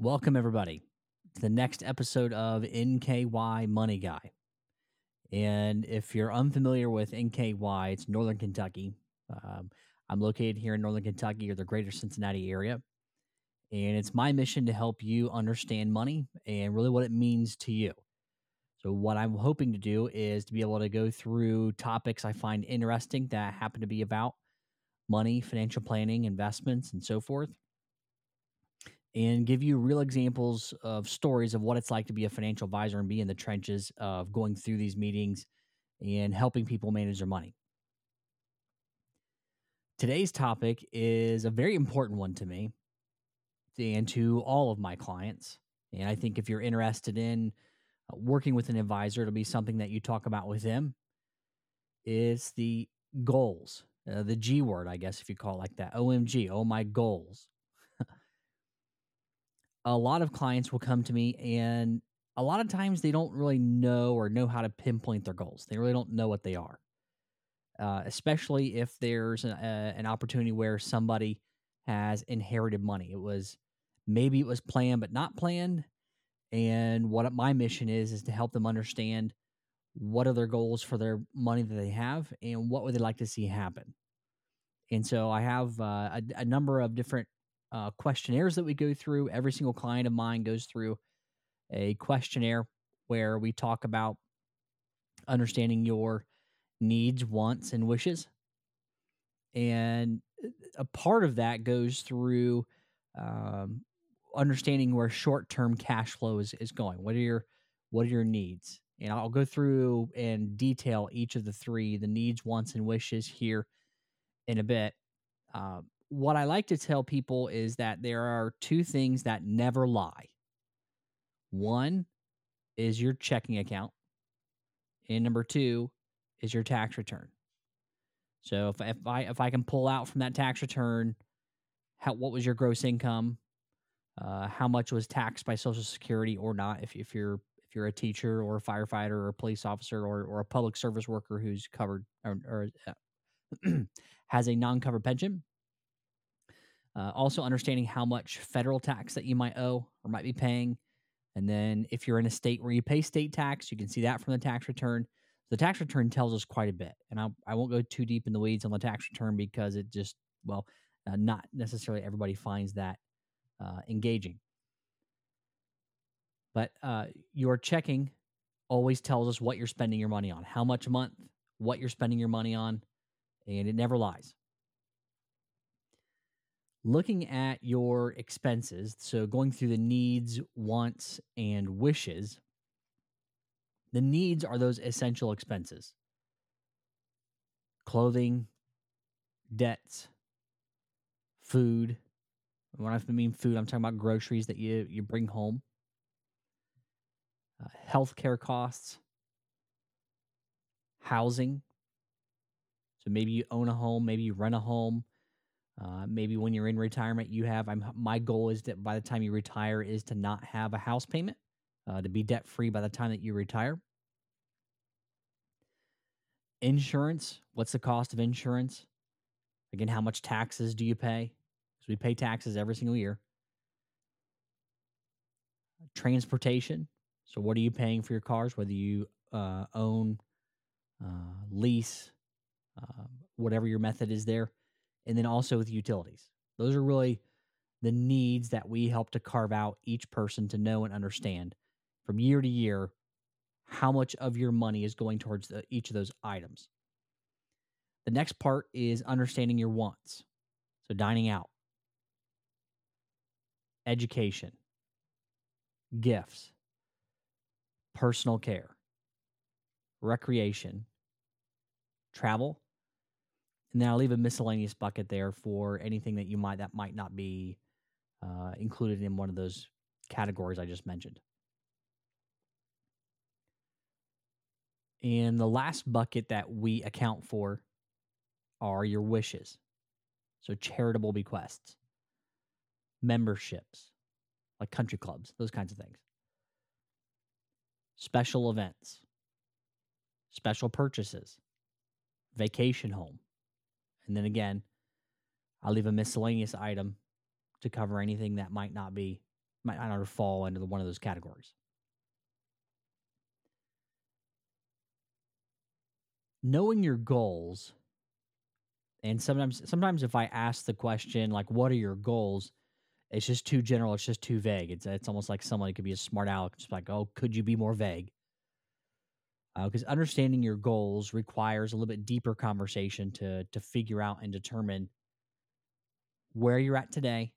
Welcome, everybody, to the next episode of NKY Money Guy. And if you're unfamiliar with NKY, it's Northern Kentucky. Um, I'm located here in Northern Kentucky or the greater Cincinnati area. And it's my mission to help you understand money and really what it means to you. So, what I'm hoping to do is to be able to go through topics I find interesting that happen to be about money, financial planning, investments, and so forth and give you real examples of stories of what it's like to be a financial advisor and be in the trenches of going through these meetings and helping people manage their money. Today's topic is a very important one to me and to all of my clients. And I think if you're interested in uh, working with an advisor, it'll be something that you talk about with them. Is the goals, uh, the G word, I guess, if you call it like that. OMG, oh my goals a lot of clients will come to me and a lot of times they don't really know or know how to pinpoint their goals. They really don't know what they are. Uh, especially if there's a, a, an opportunity where somebody has inherited money. It was maybe it was planned but not planned. And what my mission is is to help them understand what are their goals for their money that they have and what would they like to see happen. And so I have uh, a, a number of different uh, questionnaires that we go through. Every single client of mine goes through a questionnaire where we talk about understanding your needs, wants, and wishes. And uh, a part of that goes through um, understanding where short term cash flow is, is going. What are your what are your needs? And I'll go through and detail each of the three, the needs, wants, and wishes here in a bit. Um, what I like to tell people is that there are two things that never lie. One is your checking account, and number two is your tax return. So if, if I if I can pull out from that tax return, how what was your gross income, uh, how much was taxed by Social Security or not? If if you're if you're a teacher or a firefighter or a police officer or or a public service worker who's covered or, or uh, has a non-covered pension, uh, also, understanding how much federal tax that you might owe or might be paying. And then, if you're in a state where you pay state tax, you can see that from the tax return. The tax return tells us quite a bit. And I, I won't go too deep in the weeds on the tax return because it just, well, uh, not necessarily everybody finds that uh, engaging. But uh, your checking always tells us what you're spending your money on, how much a month, what you're spending your money on, and it never lies looking at your expenses, so going through the needs, wants, and wishes, the needs are those essential expenses clothing, debts, food. When I mean food, I'm talking about groceries that you, you bring home, uh, healthcare costs, housing. So maybe you own a home, maybe you rent a home, uh, maybe when you're in retirement, you have. I'm, my goal is that by the time you retire, is to not have a house payment, uh, to be debt free by the time that you retire. Insurance. What's the cost of insurance? Again, how much taxes do you pay? Because we pay taxes every single year. Transportation. So, what are you paying for your cars? Whether you uh, own, uh, lease, uh, whatever your method is there and then also with utilities. Those are really the needs that we help to carve out each person to know and understand from year to year how much of your money is going towards the, each of those items. The next part is understanding your wants. So, dining out, education, gifts, personal care, recreation, travel, and then I'll leave a miscellaneous bucket there for anything that you might that might not be uh, included in one of those categories I just mentioned. And the last bucket that we account for are your wishes. So charitable bequests, memberships, like country clubs, those kinds of things. Special events, special purchases, vacation home, and then again, I'll leave a miscellaneous item to cover anything that might not be might not fall into one of those categories. Knowing your goals, and sometimes sometimes if I ask the question like, "What are your goals?" It's just too general. It's just too vague. It's it's almost like somebody could be a smart aleck, just like, "Oh, could you be more vague?" Because uh, understanding your goals requires a little bit deeper conversation to to figure out and determine where you're at today,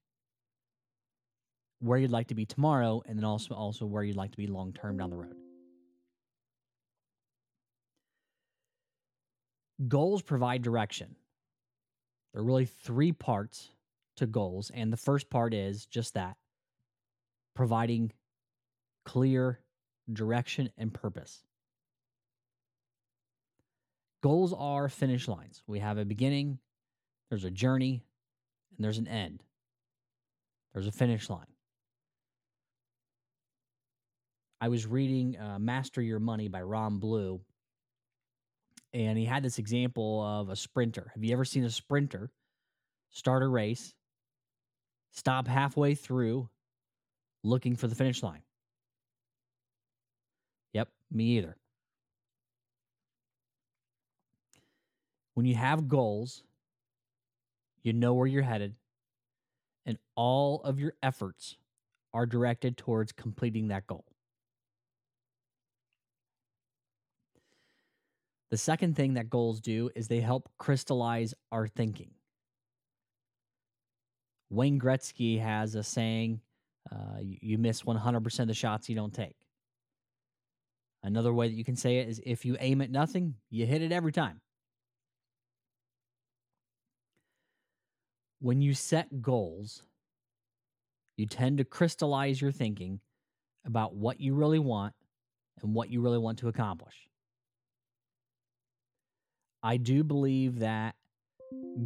where you'd like to be tomorrow, and then also also where you'd like to be long term down the road. Goals provide direction. There are really three parts to goals, and the first part is just that providing clear direction and purpose. Goals are finish lines. We have a beginning, there's a journey, and there's an end. There's a finish line. I was reading uh, Master Your Money by Ron Blue, and he had this example of a sprinter. Have you ever seen a sprinter start a race, stop halfway through, looking for the finish line? Yep, me either. When you have goals, you know where you're headed, and all of your efforts are directed towards completing that goal. The second thing that goals do is they help crystallize our thinking. Wayne Gretzky has a saying uh, you, miss 100% of the shots you don't take. Another way that you can say it is if you aim at nothing, you hit it every time. When you set goals, you tend to crystallize your thinking about what you really want and what you really want to accomplish. I do believe that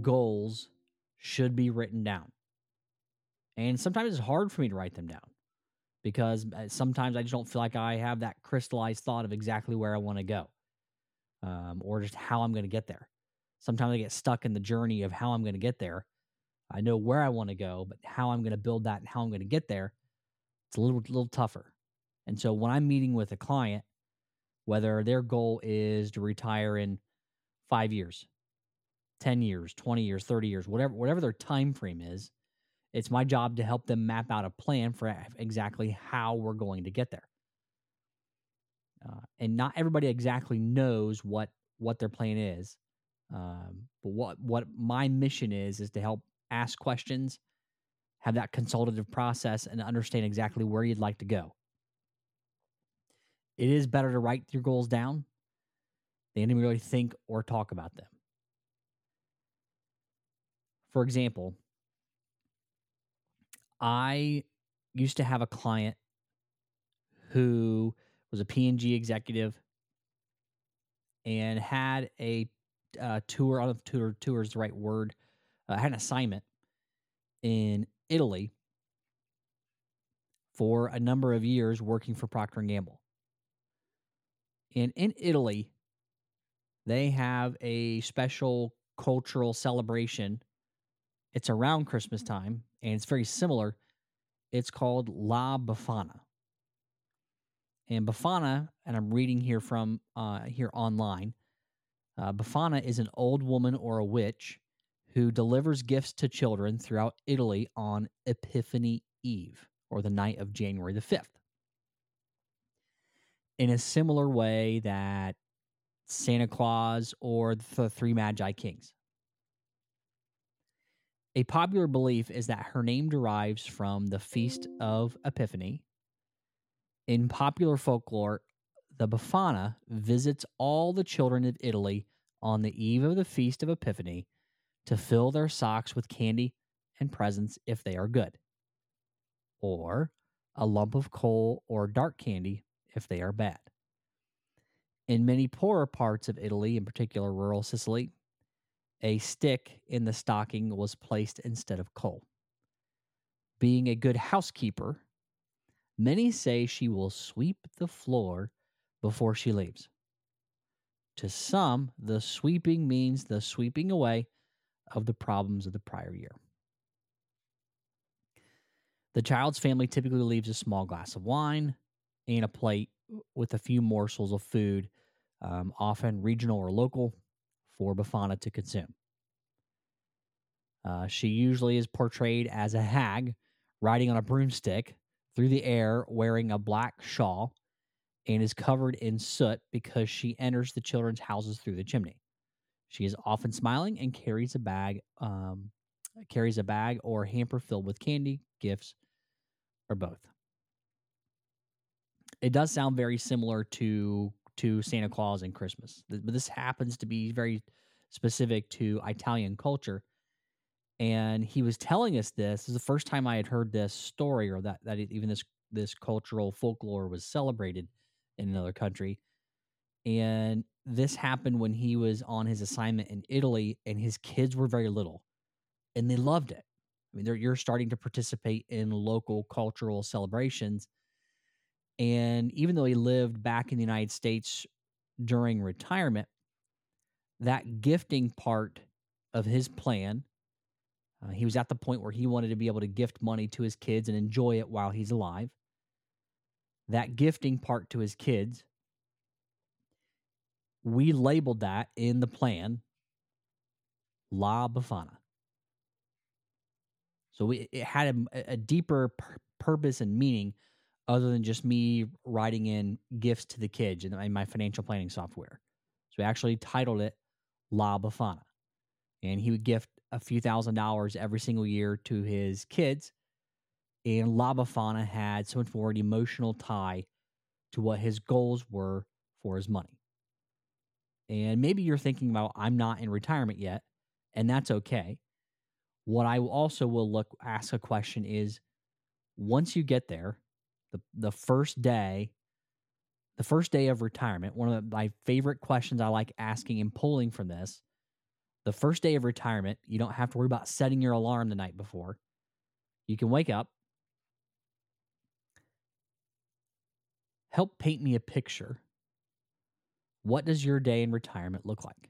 goals should be written down. And sometimes it's hard for me to write them down because uh, sometimes I just don't feel like I have that crystallized thought of exactly where I want to go um, or just how I'm going to get there. Sometimes I get stuck in the journey of how I'm going to get there. I know where I want to go, but how I'm going to build that and how I'm going to get there, it's a little, little tougher. And so when I'm meeting with a client, whether their goal is to retire in five years, 10 years, 20 years, 30 years, whatever, whatever their time frame is, it's my job to help them map out a plan for exactly how we're going to get there. Uh, and not everybody exactly knows what what their plan is. Um, but what what my mission is is to help ask questions, have that consultative process, and understand exactly where you'd like to go. It is better to write your goals down than didn't really think or talk about them. For example, I used to have a client who was a P&G executive and had a uh, tour. I don't know if tour, tour is the right word. Uh, had an assignment in Italy for a number of years working for Procter and Gamble. And in Italy, they have a special cultural celebration. It's around Christmas time and it's very similar. It's called La Befana. And Befana, and I'm reading here from uh, here online. Uh, Befana is an old woman or a witch who delivers gifts to children throughout Italy on Epiphany Eve, or the night of January the 5th. In a similar way that Santa Claus, or the Three Magi Kings. A popular belief is that her name derives from the Feast of Epiphany. In popular folklore, the Befana visits all the children of Italy on the eve of the Feast of Epiphany to fill their socks with candy and presents if they are good, or a lump of coal or dark candy if they are bad. In many poorer parts of Italy, in particular rural Sicily, a stick in the stocking was placed instead of coal. Being a good housekeeper, many say she will sweep the floor before she leaves. To some, the sweeping means the sweeping away of the problems of the prior year. The child's family typically leaves a small glass of wine and a plate with a few morsels of food, um, often regional or local, for Befana to consume. Uh, she usually is portrayed as a hag riding on a broomstick through the air wearing a black shawl and is covered in soot because she enters the children's houses through the chimney. She is often smiling and carries a bag, um, carries a bag or hamper filled with candy, gifts, or both. It does sound very similar to to Santa Claus and Christmas, but this happens to be very specific to Italian culture. And he was telling us this, this is the first time I had heard this story, or that that even this this cultural folklore was celebrated in another country. And this happened when he was on his assignment in Italy, and his kids were very little, and they loved it. I mean, you're starting to participate in local cultural celebrations. And even though he lived back in the United States during retirement, that gifting part of his plan, uh, he was at the point where he wanted to be able to gift money to his kids and enjoy it while he's alive. That gifting part to his kids, we labeled that in the plan La Befana. So we, it had a, a deeper pur- purpose and meaning other than just me writing in gifts to the kids in, in my financial planning software. So we actually titled it La Befana. And he would gift a few thousand dollars every single year to his kids. And La Befana had so much more an emotional tie to what his goals were for his money. And maybe you're thinking about, I'm not in retirement yet, and that's okay. What I also will look ask a question is once you get there, the the first day, the first day of retirement, one of the, my favorite questions I like asking and pulling from this, the first day of retirement, you don't have to worry about setting your alarm the night before. You can wake up, help paint me a picture. What does your day in retirement look like?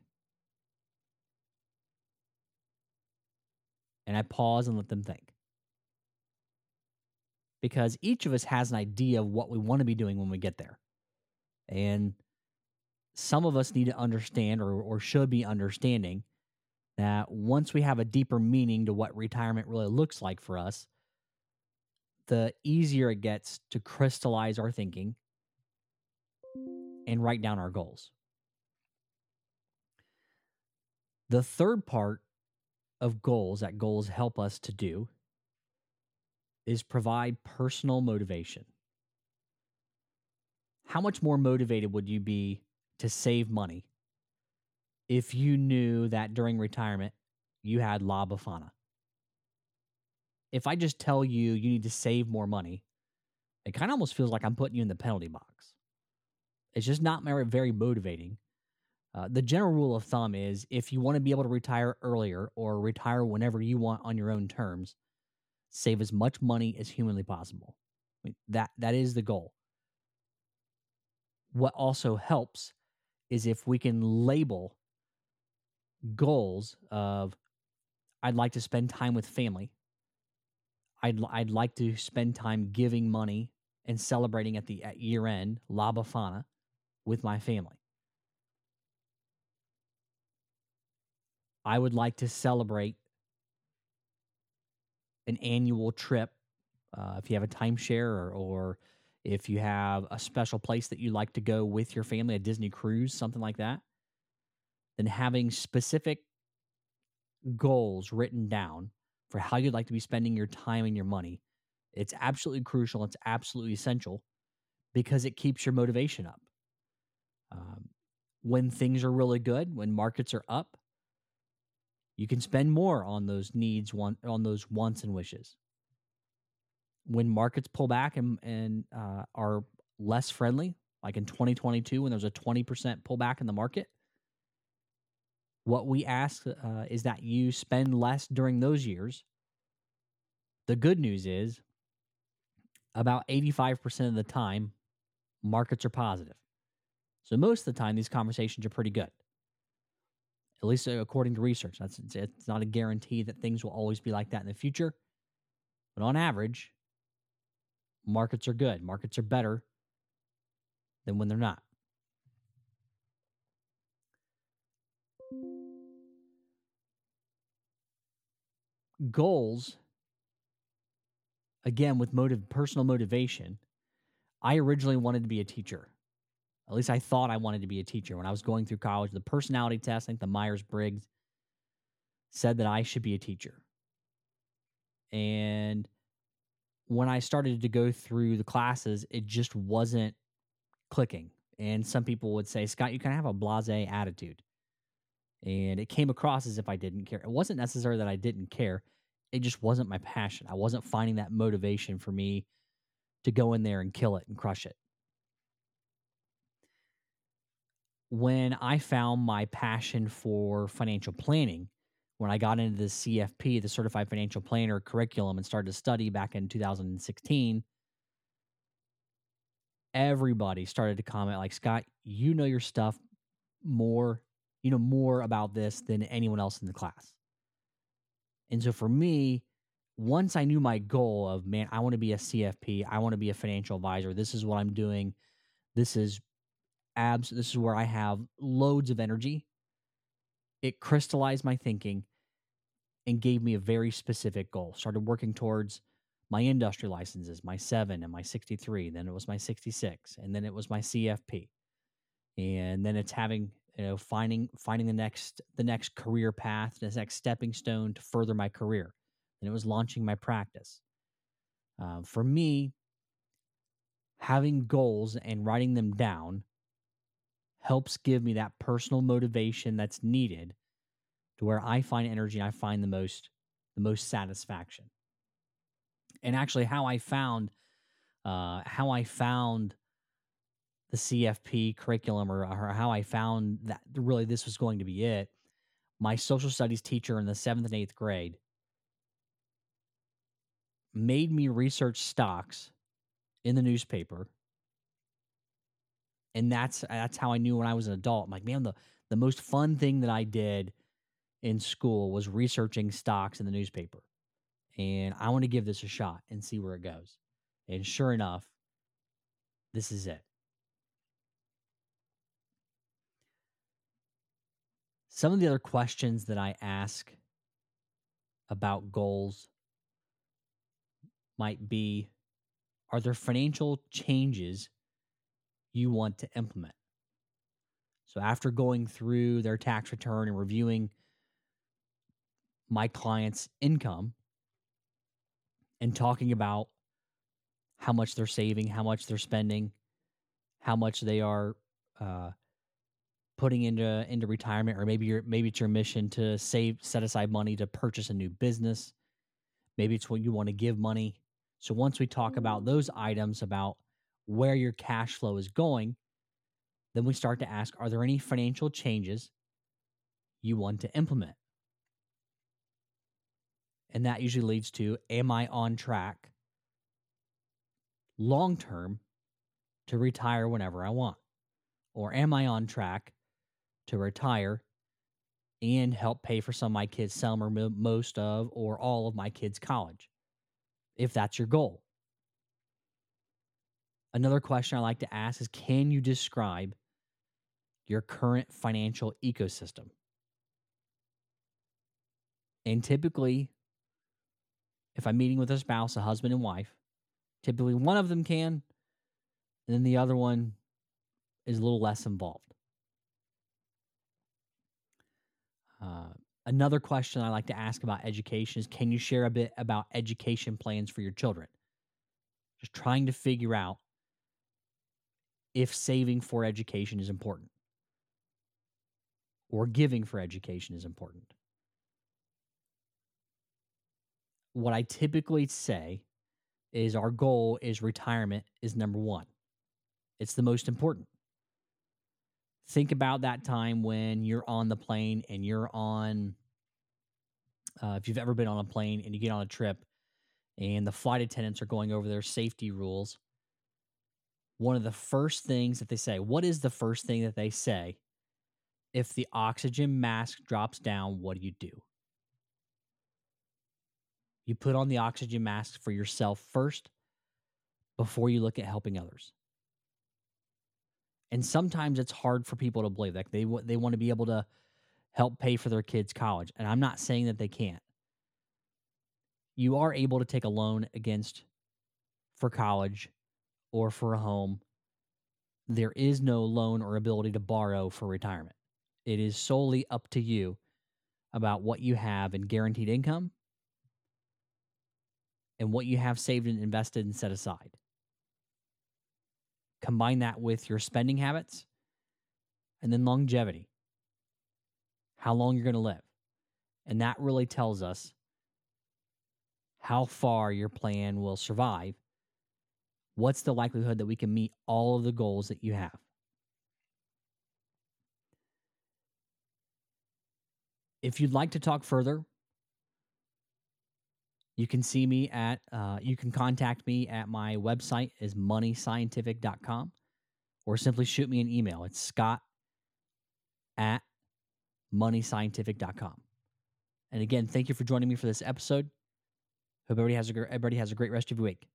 and I pause and let them think. Because each of us has an idea of what we want to be doing when we get there. And some of us need to understand or, or should be understanding that once we have a deeper meaning to what retirement really looks like for us, the easier it gets to crystallize our thinking and write down our goals. The third part of goals that goals help us to do is provide personal motivation. How much more motivated would you be to save money if you knew that during retirement you had La Befana? If I just tell you you need to save more money, it kind of almost feels like I'm putting you in the penalty box. It's just not very, motivating uh, the general rule of thumb is if you want to be able to retire earlier or retire whenever you want on your own terms, save as much money as humanly possible. I mean, that that is the goal. What also helps is if we can label goals of I'd like to spend time with family. I'd I'd like to spend time giving money and celebrating at the at year end, La Befana, with my family. I would like to celebrate an annual trip. Uh, if you have a timeshare or, or if you have a special place that you like to go with your family, a Disney cruise, something like that, then having specific goals written down for how you'd like to be spending your time and your money. It's absolutely crucial. It's absolutely essential because it keeps your motivation up. Um, when things are really good, when markets are up, you can spend more on those needs, one on those wants and wishes. When markets pull back and and uh, are less friendly, like in 2022 when there's a 20% pullback in the market, what we ask uh, is that you spend less during those years. The good news is about 85% of the time, markets are positive. So most of the time, these conversations are pretty good at least uh, according to research. That's it's not a guarantee that things will always be like that in the future, but on average, markets are good. Markets are better than when they're not. Goals, again, with motive, personal motivation. I originally wanted to be a teacher. At least I thought I wanted to be a teacher when I was going through college. The personality test, I think the Myers Briggs, said that I should be a teacher. And when I started to go through the classes, it just wasn't clicking. And some people would say, Scott, you kind of have a blase attitude. And it came across as if I didn't care. It wasn't necessarily that I didn't care, it just wasn't my passion. I wasn't finding that motivation for me to go in there and kill it and crush it. When I found my passion for financial planning, when I got into the CFP, the Certified Financial Planner curriculum, and started to study back in 2016, everybody started to comment like, Scott, you know your stuff more, you know more about this than anyone else in the class. And so for me, once I knew my goal of, man, I want to be a CFP, I want to be a financial advisor, this is what I'm doing, this is abs, this is where I have loads of energy it crystallized my thinking and gave me a very specific goal. Started working towards my industry licenses, my 7 and my 63, then it was my 66, and then it was my CFP. And then it's having, you know, finding finding the next the next career path, the next stepping stone to further my career. And it was launching my practice. Uh, for me, having goals and writing them down helps give me that personal motivation that's needed to where I find energy and I find the most the most satisfaction. And actually how I found uh, how I found the CFP curriculum or, or how I found that really this was going to be it. My social studies teacher in the seventh and eighth grade made me research stocks in the newspaper and that's that's how I knew when I was an adult. I'm like, man, the the most fun thing that I did in school was researching stocks in the newspaper, and I want to give this a shot and see where it goes. And sure enough, this is it. Some of the other questions that I ask about goals might be Are there financial changes you want to implement. So after going through their tax return and reviewing my client's income and talking about how much they're saving, how much they're spending, how much they are uh, putting into into retirement, or maybe your maybe it's your mission to save set aside money to purchase a new business. Maybe it's what you want to give money. So once we talk about those items about where your cash flow is going, then we start to ask are there any financial changes you want to implement? And that usually leads to am I on track long term to retire whenever I want? Or am I on track to retire and help pay for some of my kids' some or most of or all of my kids' college? If that's your goal. Another question I like to ask is Can you describe your current financial ecosystem? And typically, if I'm meeting with a spouse, a husband and wife, typically one of them can, and then the other one is a little less involved. Uh, another question I like to ask about education is Can you share a bit about education plans for your children? Just trying to figure out if saving for education is important or giving for education is important. What I typically say is our goal is retirement is number 1. It's the most important. Think about that time when you're on the plane and you're on uh, if you've ever been on a plane and you get on a trip and the flight attendants are going over their safety rules one of the first things that they say. What is the first thing that they say? If the oxygen mask drops down, what do you do? You put on the oxygen mask for yourself first before you look at helping others. And sometimes it's hard for people to believe like they they want to be able to help pay for their kids' college, and I'm not saying that they can't. You are able to take a loan against for college or for a home. There is no loan or ability to borrow for retirement. It is solely up to you about what you have in guaranteed income and what you have saved and invested and set aside. Combine that with your spending habits and then longevity, how long you're going to live. And that really tells us how far your plan will survive. What's the likelihood that we can meet all of the goals that you have? If you'd like to talk further, you can see me at, uh, you can contact me at my website is moneyscientific.com or simply shoot me an email. It's scott at moneyscientific.com. And again, thank you for joining me for this episode. Hope everybody has a, everybody has a great rest of your week.